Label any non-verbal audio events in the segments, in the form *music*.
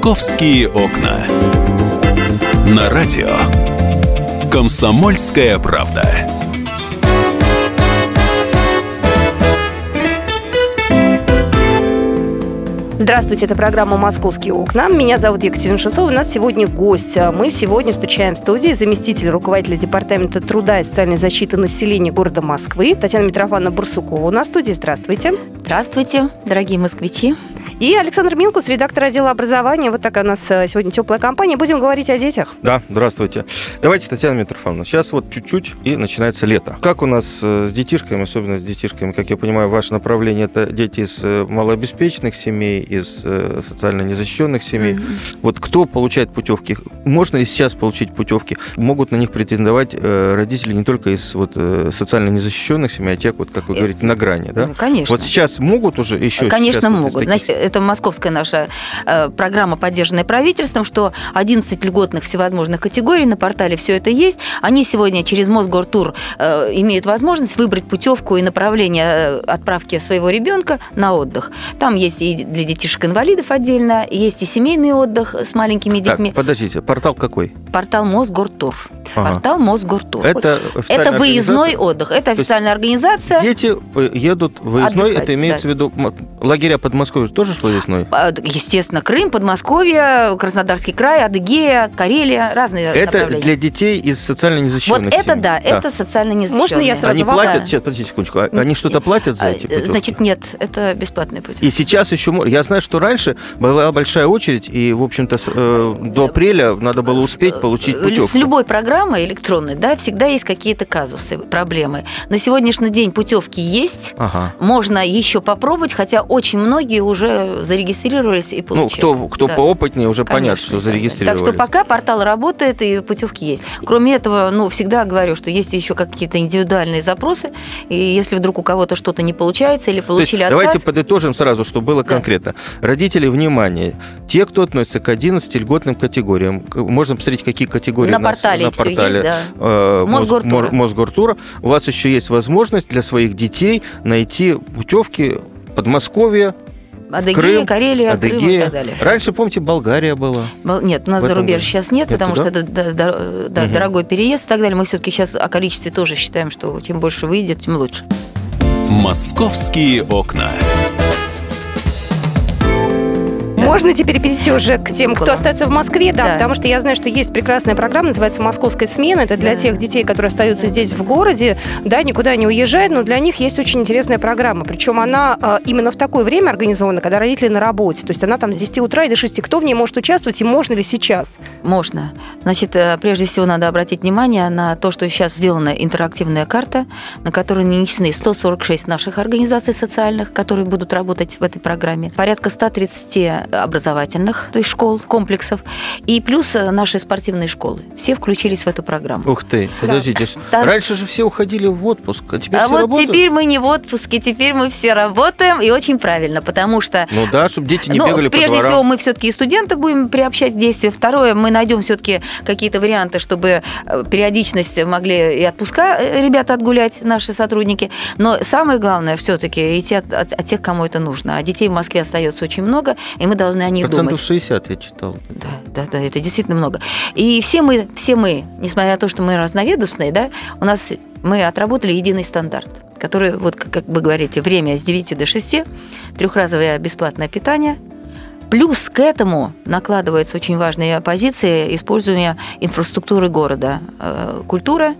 «Московские окна». На радио «Комсомольская правда». Здравствуйте, это программа «Московские окна». Меня зовут Екатерина Шевцова. У нас сегодня гость. Мы сегодня встречаем в студии заместитель руководителя Департамента труда и социальной защиты населения города Москвы Татьяна Митрофановна Бурсукова. У нас в студии. Здравствуйте. Здравствуйте, дорогие москвичи. И Александр Минкус, редактор отдела образования. Вот такая у нас э, сегодня теплая компания. Будем говорить о детях. Да, здравствуйте. Давайте, Татьяна Митрофановна, сейчас вот чуть-чуть и начинается лето. Как у нас э, с детишками, особенно с детишками, как я понимаю, ваше направление это дети из э, малообеспеченных семей, из социально незащищенных семей. Mm-hmm. Вот кто получает путевки? Можно ли сейчас получить путевки? Могут на них претендовать родители не только из вот социально незащищенных семей, а тех, вот, как вы говорите, на грани, да? Ну, конечно. Вот сейчас могут уже еще? Конечно, могут. Вот Значит, это московская наша э, программа, поддержанная правительством, что 11 льготных всевозможных категорий на портале все это есть. Они сегодня через Мосгортур э, имеют возможность выбрать путевку и направление э, отправки своего ребенка на отдых. Там есть и для детишек-инвалидов отдельно, есть и семейный отдых с маленькими детьми. Так, подождите, портал какой? Портал Мосгортур. Ага. Портал Мосгортур. Это, это выездной отдых. Это официальная организация. Дети едут выездной, Отдыхать, это имеется да. в виду лагеря Подмосковья тоже выездной? А, естественно, Крым, Подмосковье, Краснодарский край, Адыгея, Карелия, разные Это для детей из социально незащищенных Вот это да, да, это социально незащищенные. Можно я сразу Они платят, сейчас, подождите секундочку, а они что-то платят за эти путевки? Значит, нет, это бесплатный путь. И сейчас еще, я знаю, что раньше была большая очередь, и, в общем-то, э, до апреля надо было успеть получить э, путевку. С любой программой электронной, да, всегда есть какие-то казусы, проблемы. На сегодняшний день путевки есть, ага. можно еще попробовать, хотя очень многие уже зарегистрировались и получили. Ну, кто, кто да. поопытнее, уже конечно, понятно, что зарегистрировались. Так что пока портал работает и путевки есть. Кроме этого, ну, всегда говорю, что есть еще какие-то индивидуальные запросы, и если вдруг у кого-то что-то не получается или получили отказ... Давайте подытожим сразу, чтобы было да. конкретно. Родители, внимание, те, кто относится к 11 льготным категориям, можно посмотреть, какие категории на портале, на портале есть, да. э, Мосгортура. Мосгортура. У вас еще есть возможность для своих детей найти путевки Подмосковье, Адыгея, Крым, Карелия, Адыгея. Крым и так далее. Раньше, помните, Болгария была. Нет, у нас за рубеж сейчас нет, нет потому туда? что это да, да, угу. дорогой переезд и так далее. Мы все-таки сейчас о количестве тоже считаем, что чем больше выйдет, тем лучше. Московские окна. Можно теперь перейти уже к тем, кто остается в Москве, да, да, потому что я знаю, что есть прекрасная программа, называется «Московская смена». Это для да. тех детей, которые остаются здесь в городе, да, никуда не уезжают, но для них есть очень интересная программа. Причем она э, именно в такое время организована, когда родители на работе. То есть она там с 10 утра и до 6. Кто в ней может участвовать и можно ли сейчас? Можно. Значит, э, прежде всего надо обратить внимание на то, что сейчас сделана интерактивная карта, на которой нанесены 146 наших организаций социальных, которые будут работать в этой программе. Порядка 130 образовательных, то есть школ, комплексов, и плюс э, наши спортивные школы. Все включились в эту программу. Ух ты, подождите. Да. Раньше же все уходили в отпуск, а теперь а все вот работают? теперь мы не в отпуске, теперь мы все работаем, и очень правильно, потому что... Ну да, чтобы дети не ну, бегали прежде по дворам. всего, мы все-таки и студенты будем приобщать к действию. Второе, мы найдем все-таки какие-то варианты, чтобы э, периодичность могли и отпуска э, ребята отгулять, наши сотрудники. Но самое главное все-таки идти от, от, от тех, кому это нужно. А детей в Москве остается очень много, и мы должны о них Процентов думать. 60 я читал. Да, да, да, это действительно много. И все мы, все мы, несмотря на то, что мы разноведомственные, да, у нас мы отработали единый стандарт, который, вот как вы говорите, время с 9 до 6, трехразовое бесплатное питание, Плюс к этому накладывается очень важная позиция использования инфраструктуры города. Э, культура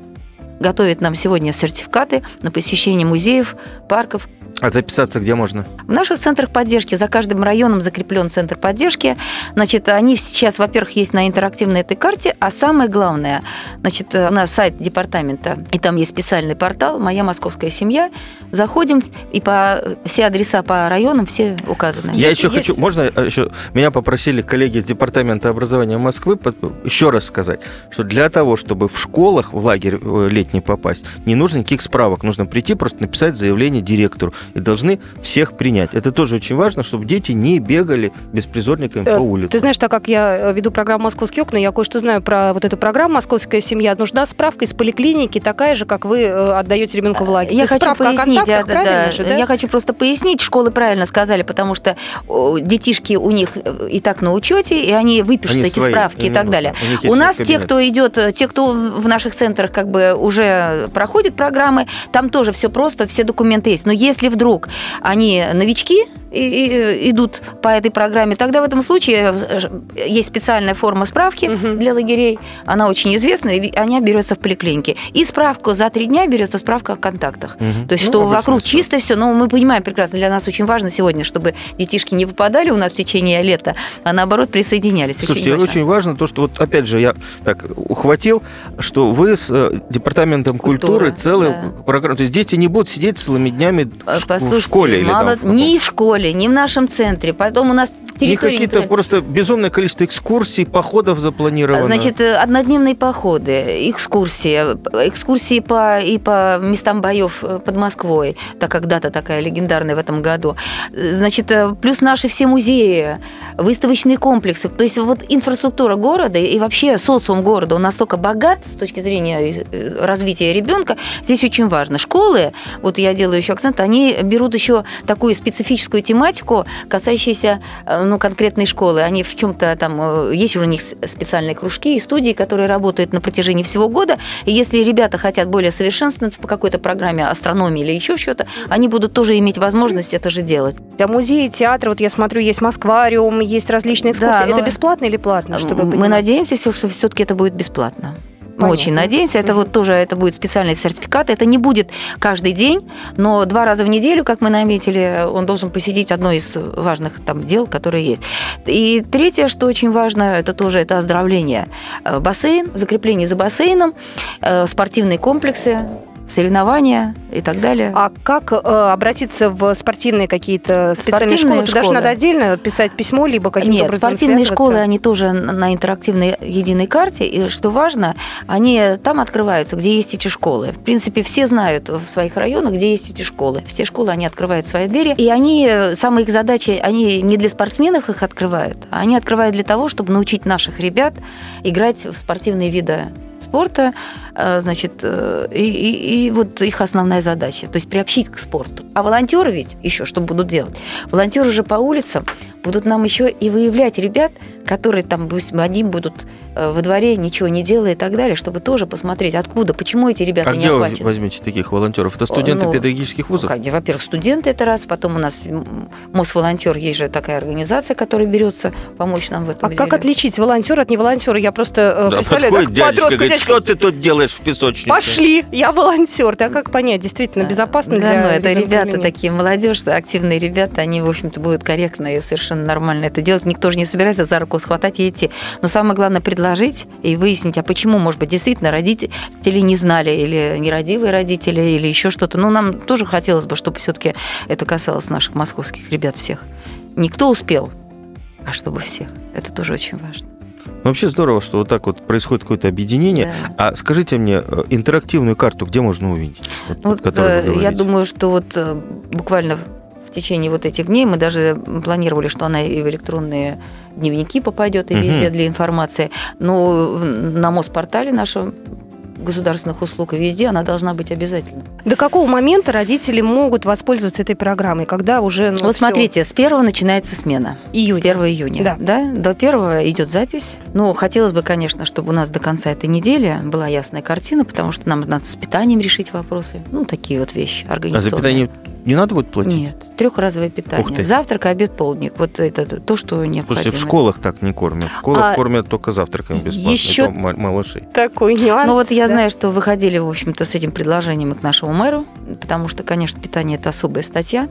готовит нам сегодня сертификаты на посещение музеев, парков, а записаться где можно? В наших центрах поддержки за каждым районом закреплен центр поддержки. Значит, они сейчас, во-первых, есть на интерактивной этой карте, а самое главное, значит, у нас сайт департамента, и там есть специальный портал «Моя московская семья». Заходим, и по все адреса по районам все указаны. Я есть, еще есть... хочу, можно э, еще, меня попросили коллеги из департамента образования Москвы еще раз сказать, что для того, чтобы в школах в лагерь э, летний попасть, не нужно никаких справок, нужно прийти, просто написать заявление директору и должны всех принять. Это тоже очень важно, чтобы дети не бегали беспризорниками по улице. Ты знаешь, так как я веду программу «Московские окна», я кое-что знаю про вот эту программу «Московская семья». Нужна справка из поликлиники, такая же, как вы отдаете ребенка в лагерь. Я хочу пояснить, да, да, же, да? я хочу просто пояснить, школы правильно сказали, потому что детишки у них и так на учете, и они выпишут они эти свои, справки и так далее. У, у нас те, кто идет, те, кто в наших центрах как бы уже проходит программы, там тоже все просто, все документы есть. Но если вдруг. Они новички, и, идут по этой программе, тогда в этом случае э, есть специальная форма справки угу. для лагерей. Она очень известна, и она берется в поликлинике. И справку за три дня берется справка о контактах. Угу. То есть, ну, что вокруг все. чисто все. Но мы понимаем прекрасно, для нас очень важно сегодня, чтобы детишки не выпадали у нас в течение лета, а наоборот присоединялись. Слушайте, очень важно, очень важно то, что вот опять же я так ухватил, что вы с э, департаментом культуры, культуры целую да. программу. То есть дети не будут сидеть целыми днями в школе мало, или там, не в школе школе, ни в нашем центре. Потом у нас территории... какие-то просто безумное количество экскурсий, походов запланировано. Значит, э, однодневные походы, экскурсии, экскурсии по, и по местам боев э, под Москвой, так как дата такая легендарная в этом году. Значит, э, плюс наши все музеи, выставочные комплексы. То есть вот инфраструктура города и вообще социум города, он настолько богат с точки зрения развития ребенка. Здесь очень важно. Школы, вот я делаю еще акцент, они берут еще такую специфическую тематику, касающуюся ну, конкретной школы. Они в чем-то там, э, есть у них специальные кружки и студии, которые работают на протяжении всего года. И если ребята хотят более совершенствоваться по какой-то программе астрономии или еще что-то, они будут тоже иметь возможность это же делать. А музеи, театры, вот я смотрю, есть Москвариум, есть различные экскурсии. Да, это бесплатно или платно? Чтобы мы понимать? надеемся, что все-таки это будет бесплатно. Понятно. очень надеемся. Это вот тоже это будет специальный сертификат. Это не будет каждый день, но два раза в неделю, как мы наметили, он должен посетить одно из важных там дел, которые есть. И третье, что очень важно, это тоже это оздоровление. Э, бассейн, закрепление за бассейном, э, спортивные комплексы, соревнования и так далее. А как э, обратиться в спортивные какие-то специальные спортивные школы? Туда же надо отдельно писать письмо, либо каким-то Нет, образом спортивные школы, они тоже на интерактивной единой карте. И что важно, они там открываются, где есть эти школы. В принципе, все знают в своих районах, где есть эти школы. Все школы, они открывают свои двери. И они, самые их задачи, они не для спортсменов их открывают, а они открывают для того, чтобы научить наших ребят играть в спортивные виды спорта, э, значит, э, и, и, и вот их основная задача, то есть приобщить к спорту. А волонтеры ведь еще что будут делать? Волонтеры же по улицам будут нам еще и выявлять ребят, которые там, пусть один будут э, во дворе, ничего не делая и так далее, чтобы тоже посмотреть, откуда, почему эти ребята а не где вы возьмете таких волонтеров? Это студенты ну, педагогических вузов? Ну, во-первых, студенты это раз, потом у нас Мосволонтер, есть же такая организация, которая берется помочь нам в этом А деле. как отличить волонтера от не волонтера? Я просто да, представляю, как дядечка, подростка, говорит, что ты тут делаешь в песочнице? Пошли, я волонтер. Да как понять, действительно безопасно да, для ну, это ребята такие, молодежь, активные ребята, они, в общем-то, будут корректно и совершенно нормально это делать. Никто же не собирается за руку схватать и идти. Но самое главное предложить и выяснить, а почему, может быть, действительно родители не знали, или нерадивые родители, или еще что-то. Ну, нам тоже хотелось бы, чтобы все-таки это касалось наших московских ребят всех. Никто успел, а чтобы всех. Это тоже очень важно. Вообще здорово, что вот так вот происходит какое-то объединение. Да. А скажите мне, э, интерактивную карту где можно увидеть? Вот, вот, вот э, я думаю, что вот э, буквально в течение вот этих дней мы даже планировали, что она и в электронные дневники попадет, и везде угу. для информации. Но на МОЗ-портале нашем государственных услуг и везде она должна быть обязательно. До какого момента родители могут воспользоваться этой программой, когда уже... Ну, вот всё... смотрите, с первого начинается смена. Июня. С 1 июня. Да. да. До первого идет запись. Ну, хотелось бы, конечно, чтобы у нас до конца этой недели была ясная картина, потому что нам надо с питанием решить вопросы. Ну, такие вот вещи организационные. А за питание не надо будет платить? Нет, трехразовое питание. Завтрак, обед, полдник. Вот это то, что необходимо. Слушайте, в школах так не кормят. В школах а кормят только завтраком бесплатно. Еще малышей. Такой нюанс. Ну вот я да? знаю, что выходили, в общем-то, с этим предложением к нашему мэру, потому что, конечно, питание – это особая статья.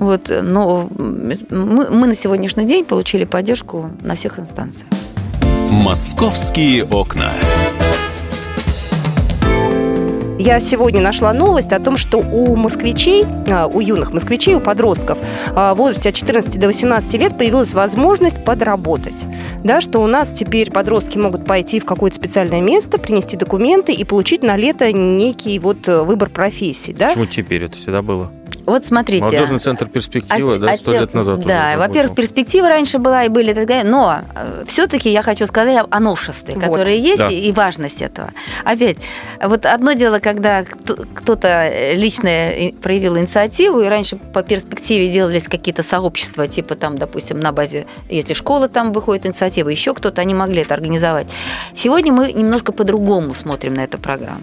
Вот, но мы, мы на сегодняшний день получили поддержку на всех инстанциях. Московские окна. Я сегодня нашла новость о том, что у москвичей, а, у юных москвичей, у подростков а, в возрасте от 14 до 18 лет появилась возможность подработать. Да, что у нас теперь подростки могут пойти в какое-то специальное место, принести документы и получить на лето некий вот э, выбор профессий. Да? Почему теперь? Это всегда было? Вот смотрите. Молодежный центр перспектива, от, да, сто лет назад. Да, во-первых, перспектива раньше была и были, но э, все-таки я хочу сказать о новшестве, вот. которые есть, да. и важность этого. Опять, вот одно дело, когда кто-то лично проявил инициативу, и раньше по перспективе делались какие-то сообщества, типа там, допустим, на базе, если школа там выходит инициатива, еще кто-то, они могли это организовать. Сегодня мы немножко по-другому смотрим на эту программу.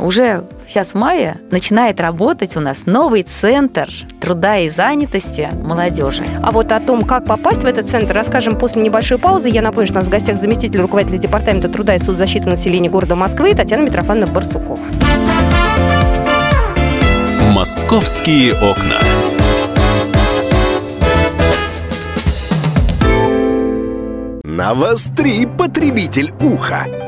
Уже сейчас в мае начинает работать у нас новый центр труда и занятости молодежи. А вот о том, как попасть в этот центр, расскажем после небольшой паузы. Я напомню, что у нас в гостях заместитель руководителя Департамента труда и соцзащиты населения города Москвы Татьяна Митрофановна Барсукова. «Московские окна». Навостри, потребитель уха!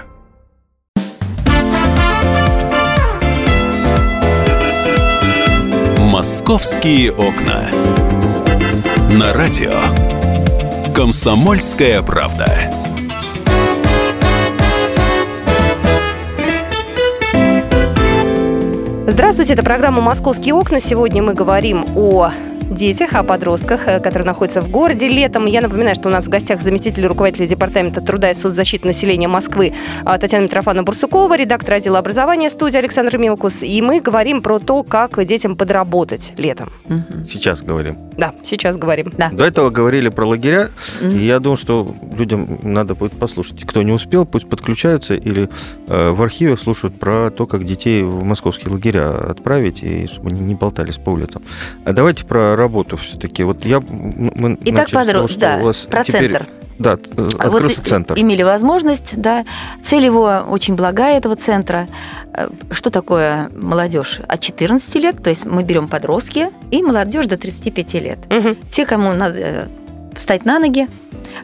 «Московские окна». На радио «Комсомольская правда». Здравствуйте, это программа «Московские окна». Сегодня мы говорим о детях, о подростках, э, которые находятся в городе летом. Я напоминаю, что у нас в гостях заместитель руководителя Департамента труда и соцзащиты населения Москвы а, Татьяна Митрофановна Бурсукова, редактор отдела образования студии Александр Милкус. И мы говорим про то, как детям подработать летом. Сейчас говорим. Да, сейчас говорим. Да. До этого говорили про лагеря, угу. и я думаю, что людям надо будет послушать. Кто не успел, пусть подключаются или э, в архивах слушают про то, как детей в московские лагеря отправить, и чтобы они не болтались по улицам. А давайте про работу все-таки. Вот я мы Итак, подро... что да, у вас про теперь... центр. Да, э, открылся вот центр. Имели возможность, да. Цель его очень благая, этого центра. Э, что такое молодежь? От 14 лет, то есть мы берем подростки и молодежь до 35 лет. Угу. Те, кому надо э, встать на ноги,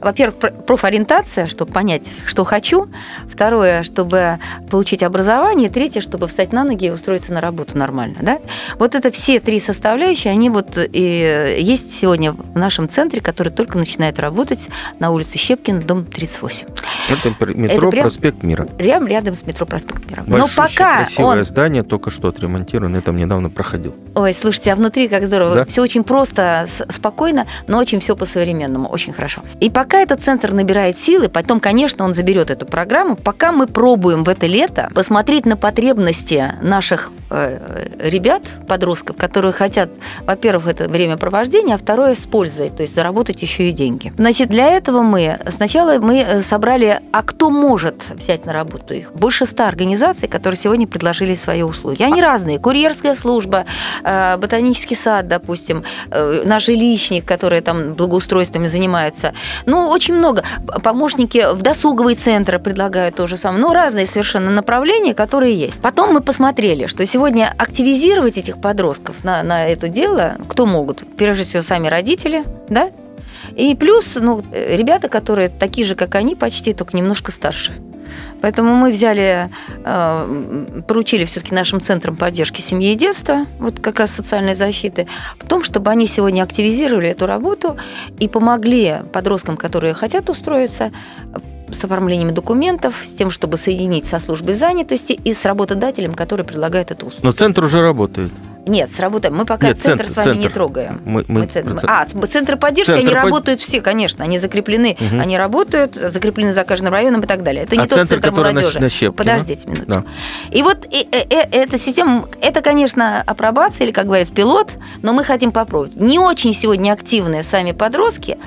во-первых, профориентация, чтобы понять, что хочу. Второе, чтобы получить образование. Третье, чтобы встать на ноги и устроиться на работу нормально. Да? Вот это все три составляющие, они вот и есть сегодня в нашем центре, который только начинает работать на улице Щепкина, дом 38. Это метро это прям, проспект Мира. Прям рядом с метро проспект Мира. Большое, Но пока красивое он... здание, только что отремонтировано, я там недавно проходил. Ой, слушайте, а внутри как здорово. Да? Все очень просто, спокойно, но очень все по-современному, очень хорошо. И пока этот центр набирает силы, потом, конечно, он заберет эту программу, пока мы пробуем в это лето посмотреть на потребности наших э, ребят, подростков, которые хотят, во-первых, это времяпровождение, а второе с пользой, то есть заработать еще и деньги. Значит, для этого мы сначала мы э, собрали, а кто может взять на работу их? Больше ста организаций, которые сегодня предложили свои услуги. Они разные. Курьерская служба, э, ботанический сад, допустим, э, наш жилищник, которые там благоустройствами занимаются. Ну, очень много. Помощники в досуговые центры предлагают то же самое. Ну, разные совершенно направления, которые есть. Потом мы посмотрели, что сегодня активизировать этих подростков на, на это дело, кто могут? Прежде всего, сами родители, да? И плюс, ну, ребята, которые такие же, как они, почти, только немножко старше. Поэтому мы взяли, э, поручили все-таки нашим центрам поддержки семьи и детства, вот как раз социальной защиты, в том, чтобы они сегодня активизировали эту работу и помогли подросткам, которые хотят устроиться, с оформлением документов, с тем, чтобы соединить со службой занятости и с работодателем, который предлагает эту услугу. Но центр уже работает. Нет, сработаем. Мы пока Нет, центр, центр с вами центр. не трогаем. Мы, мы, мы центр. А, центры поддержки, центр они под... работают все, конечно. Они закреплены, угу. они работают, закреплены за каждым районом и так далее. Это не а тот центр, центр молодежи. На, на Подождите минуточку. Да. И вот и, и, и, эта система, это, конечно, апробация или, как говорят, пилот, но мы хотим попробовать. Не очень сегодня активные сами подростки,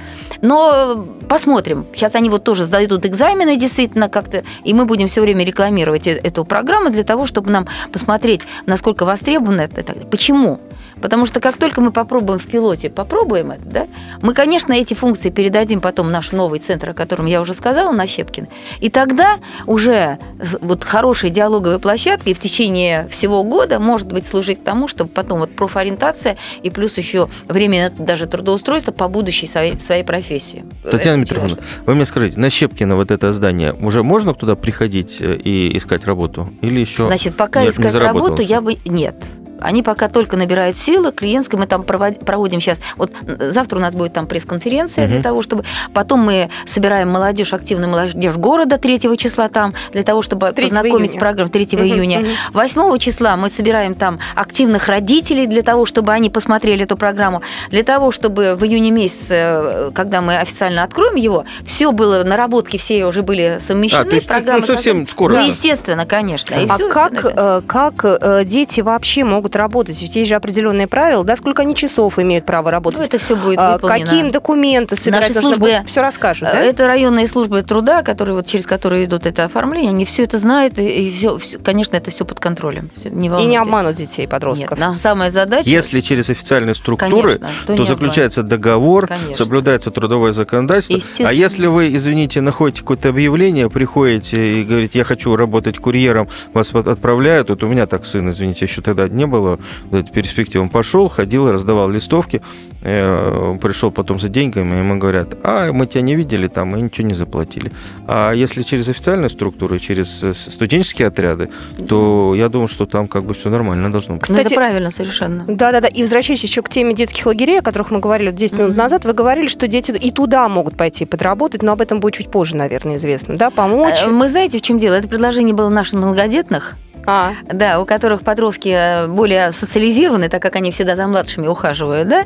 но посмотрим. Сейчас они вот тоже сдают экзамены действительно как-то, и мы будем все время рекламировать э, эту программу для того, чтобы нам посмотреть, насколько востребовано это. Почему? Потому что как только мы попробуем в пилоте, попробуем это, да, мы, конечно, эти функции передадим потом в наш новый центр, о котором я уже сказала, на Щепкин. И тогда уже вот хорошие диалоговые площадки в течение всего года может быть служить тому, чтобы потом вот профориентация и плюс еще время даже трудоустройства по будущей своей, своей профессии. Татьяна Митрофановна, вы мне скажите, на Щепкина вот это здание, уже можно туда приходить э, и искать работу? Или еще Значит, пока искать работу я бы... Нет. Они пока только набирают силы. Клиентской мы там проводим сейчас. Вот завтра у нас будет там пресс-конференция угу. для того, чтобы... Потом мы собираем молодежь, активную молодежь города 3 числа там, для того, чтобы познакомить с программой 3 угу, июня. Угу. 8 числа мы собираем там активных родителей для того, чтобы они посмотрели эту программу. Для того, чтобы в июне месяце, когда мы официально откроем его, все было, наработки все уже были совмещены. А, то есть, программы ну, совсем скоро. Ну, естественно, конечно. А как, э, как э, дети вообще могут могут работать? Ведь есть же определенные правила, да, сколько они часов имеют право работать? Ну, это все будет а, выполнено. Какие им документы собирать? Наши службы все расскажут, да? Это районные службы труда, которые вот через которые идут это оформление, они все это знают, и все, конечно, это все под контролем. Не и не обманут детей, подростков. Нет, самая задача... Если через официальные структуры, конечно, то, то заключается договор, конечно. соблюдается трудовое законодательство. А если вы, извините, находите какое-то объявление, приходите и говорите, я хочу работать курьером, вас отправляют, вот у меня так сын, извините, еще тогда не было, было эта перспектива. Он пошел, ходил, раздавал листовки, э, пришел потом за деньгами, ему говорят, а мы тебя не видели там, мы ничего не заплатили. А если через официальную структуру, через студенческие отряды, то я думаю, что там как бы все нормально должно быть. Кстати, ну, это правильно совершенно. Да-да-да, и возвращаясь еще к теме детских лагерей, о которых мы говорили 10 минут mm-hmm. назад, вы говорили, что дети и туда могут пойти подработать, но об этом будет чуть позже, наверное, известно, да, помочь? Э, мы знаете, в чем дело? Это предложение было наших многодетных, а. Да, у которых подростки э, более социализированы, так как они всегда за младшими ухаживают, да,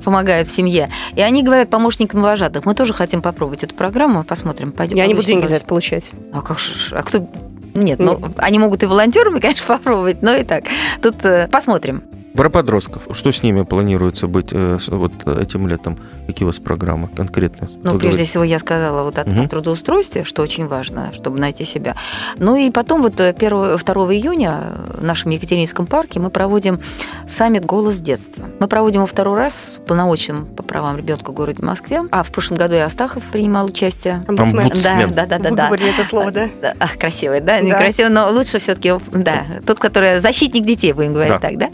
помогают в семье. И они говорят помощникам вожатых, мы тоже хотим попробовать эту программу, посмотрим. Пойдем, Я не буду деньги за это получать. А как же, а кто... Нет, ну, они могут и волонтерами, *laughs* конечно, попробовать, но и так. Тут э, посмотрим. Про подростков. Что с ними планируется быть э, вот этим летом? Какие у вас программы конкретные? Ну, прежде говорите? всего, я сказала вот о, угу. о трудоустройстве, что очень важно, чтобы найти себя. Ну и потом вот 1, 2 июня в нашем Екатеринском парке мы проводим саммит «Голос детства». Мы проводим его второй раз с полномочным по правам ребенка в городе Москве. А в прошлом году и Астахов принимал участие. Омбудсмен. Да, да, да, да. Вы да. говорили это слово, да? А, красивое, да? да. Некрасиво, но лучше все таки да, тот, который защитник детей, будем говорить да. так, да?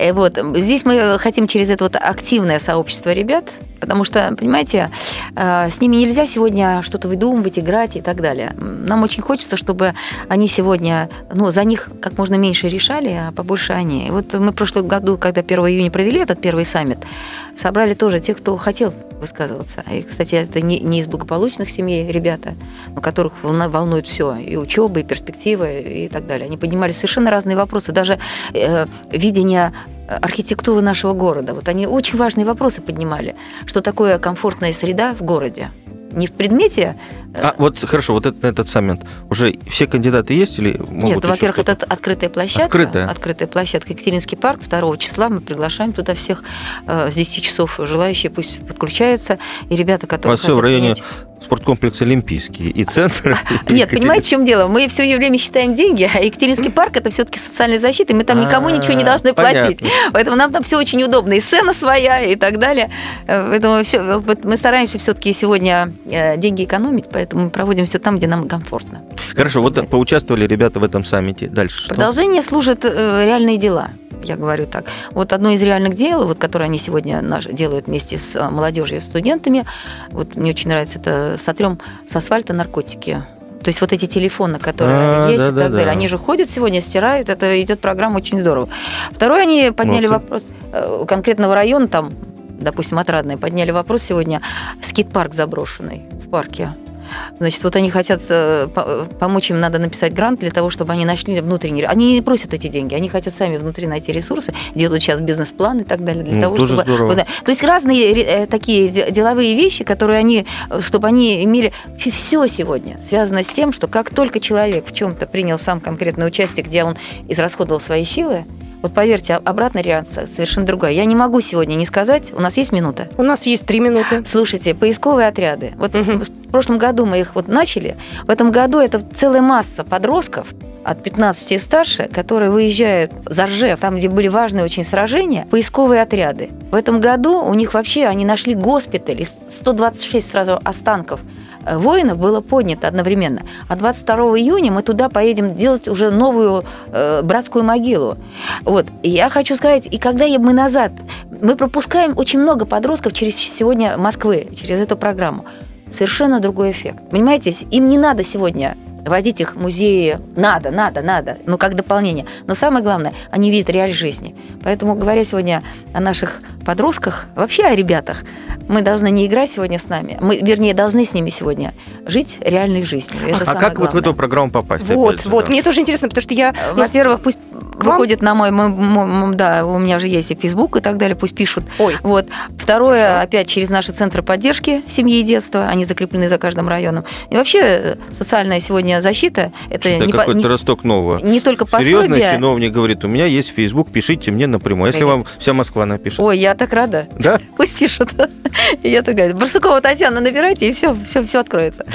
Э, вот. Здесь мы хотим через это вот активное сообщество ребят, потому что, понимаете, э, с ними нельзя сегодня что-то выдумывать, играть и так далее. Нам очень хочется, чтобы они сегодня, ну, за них как можно меньше решали, а побольше они. И вот мы в прошлом году, когда 1 июня провели этот первый саммит, собрали тоже тех, кто хотел высказываться. И, кстати, это не, из благополучных семей ребята, но которых волнует все, и учеба, и перспективы, и так далее. Они поднимали совершенно разные вопросы, даже э, видение архитектуры нашего города. Вот они очень важные вопросы поднимали. Что такое комфортная среда в городе? Не в предмете. Э, а вот хорошо, вот этот, этот саммит. Уже все кандидаты есть или могут Нет, во-первых, это открытая площадка. Открытая. Открытая площадка. Екатеринский парк 2 числа. Мы приглашаем туда всех э, с 10 часов желающие пусть подключаются. И ребята, которые вас все в районе принять спорткомплекс Олимпийский и центр. *laughs* Нет, понимаете, в чем дело? Мы все время считаем деньги, а Екатеринский парк это все-таки социальная защита, и мы там никому ничего не должны платить. Поэтому нам там все очень удобно, и сцена своя, и так далее. Поэтому все, мы стараемся все-таки сегодня э, деньги экономить, поэтому мы проводим все там, где нам комфортно. Хорошо, вот поучаствовали ребята в этом саммите. Дальше что? Продолжение служат э, реальные дела я говорю так. Вот одно из реальных дел, вот, которое они сегодня делают вместе с э, молодежью, студентами, вот мне очень нравится это «Сотрем с асфальта наркотики». То есть вот эти телефоны, которые а, есть да, и так да, далее, да. они же ходят сегодня, стирают, это идет программа очень здорово. Второе, они подняли Молодцы. вопрос э, конкретного района, там, допустим, Отрадный, подняли вопрос сегодня, скит-парк заброшенный в парке. Значит, вот они хотят э, помочь им, надо написать грант для того, чтобы они нашли внутренние... Они не просят эти деньги, они хотят сами внутри найти ресурсы, делают сейчас бизнес-план и так далее для ну, того, тоже чтобы... Здорово. То есть разные э, такие деловые вещи, которые они... Чтобы они имели... Все сегодня связано с тем, что как только человек в чем-то принял сам конкретное участие, где он израсходовал свои силы, Вот поверьте, обратная реакция совершенно другая. Я не могу сегодня не сказать, у нас есть минута? У нас есть три минуты. Слушайте, поисковые отряды. Вот угу. в прошлом году мы их вот начали. В этом году это целая масса подростков, от 15 и старше, которые выезжают за Ржев, там, где были важные очень сражения, поисковые отряды. В этом году у них вообще, они нашли госпиталь, 126 сразу останков воинов было поднято одновременно. А 22 июня мы туда поедем делать уже новую э, братскую могилу. Вот. И я хочу сказать, и когда мы назад, мы пропускаем очень много подростков через сегодня Москвы, через эту программу. Совершенно другой эффект. Понимаете, им не надо сегодня водить их в музеи. Надо, надо, надо, ну как дополнение. Но самое главное, они видят реаль жизни. Поэтому, говоря сегодня о наших подростках, вообще о ребятах, мы должны не играть сегодня с нами, мы, вернее, должны с ними сегодня жить реальной жизнью. Это а как главное. вот в эту программу попасть? Вот, вот, мне тоже интересно, потому что я... Во-первых, пусть выходит на мой, мой, мой, да, у меня же есть и Facebook и так далее, пусть пишут. Ой. Вот. Второе, Хорошо. опять через наши центры поддержки семьи и детства, они закреплены за каждым районом. И вообще э, социальная сегодня защита это не какой-то росток нового. Не только пособие. Серьезно, чиновник говорит, у меня есть Facebook, пишите мне напрямую. Если вам вся Москва напишет. Ой, я так рада. Да? *laughs* Пусть пишут. *laughs* Я так говорю, Барсукова Татьяна, набирайте, и все, все, все откроется.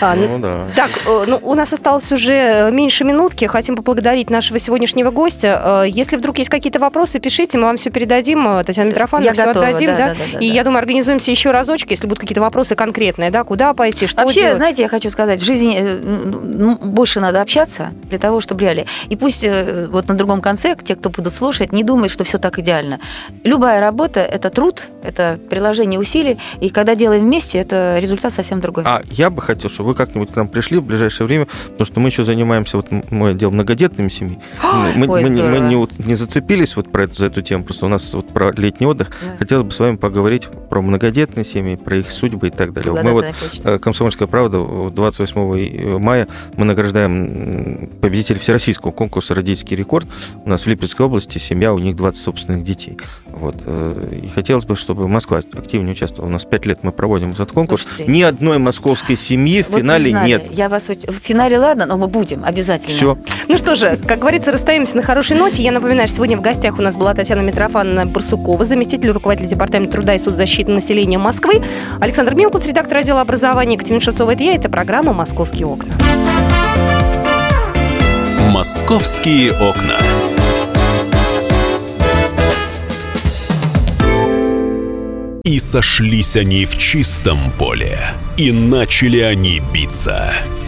А, ну, да. Так, э, ну, у нас осталось уже меньше минутки. Хотим поблагодарить нашего сегодняшнего гостя. Э, если вдруг есть какие-то вопросы, пишите, мы вам все передадим. Э, Татьяна Митрофановна я все готова, отдадим. Да, да? Да, да, и да. я думаю, организуемся еще разочек, если будут какие-то вопросы конкретные, да, куда пойти, что Вообще, делать. знаете, я хочу сказать, в жизни ну, больше надо общаться для того, чтобы реали. И пусть вот на другом конце, те, кто будут слушать, не думают, что все так идеально. Любая работа – это труд, это приложение усилий, и когда делаем вместе, это результат совсем другой. А я бы хотел, чтобы вы как-нибудь к нам пришли в ближайшее время, потому что мы еще занимаемся, вот мой отдел многодетными семьи. *gasps* Мы, Ой, мы, не, мы не, не зацепились вот про эту, за эту тему, просто у нас вот про летний отдых. Да. Хотелось бы с вами поговорить про многодетные семьи, про их судьбы и так далее. мы вот, почта. «Комсомольская правда», 28 мая мы награждаем победителей всероссийского конкурса «Родительский рекорд». У нас в Липецкой области семья, у них 20 собственных детей. Вот. Э, и хотелось бы, чтобы Москва активнее участвовала. У нас 5 лет мы проводим этот конкурс. Слушайте, Ни одной московской семьи в вот финале не нет. Я вас в финале ладно, но мы будем обязательно. Все. Ну что же, как говорится, расстаемся на хорошей ноте. Я напоминаю, что сегодня в гостях у нас была Татьяна Митрофановна Барсукова, заместитель руководителя департамента труда и соцзащиты населения Москвы, Александр Милкус, редактор отдела образования, Екатерина Шевцова, это я, это программа «Московские окна». «Московские окна». И сошлись они в чистом поле, и начали они биться.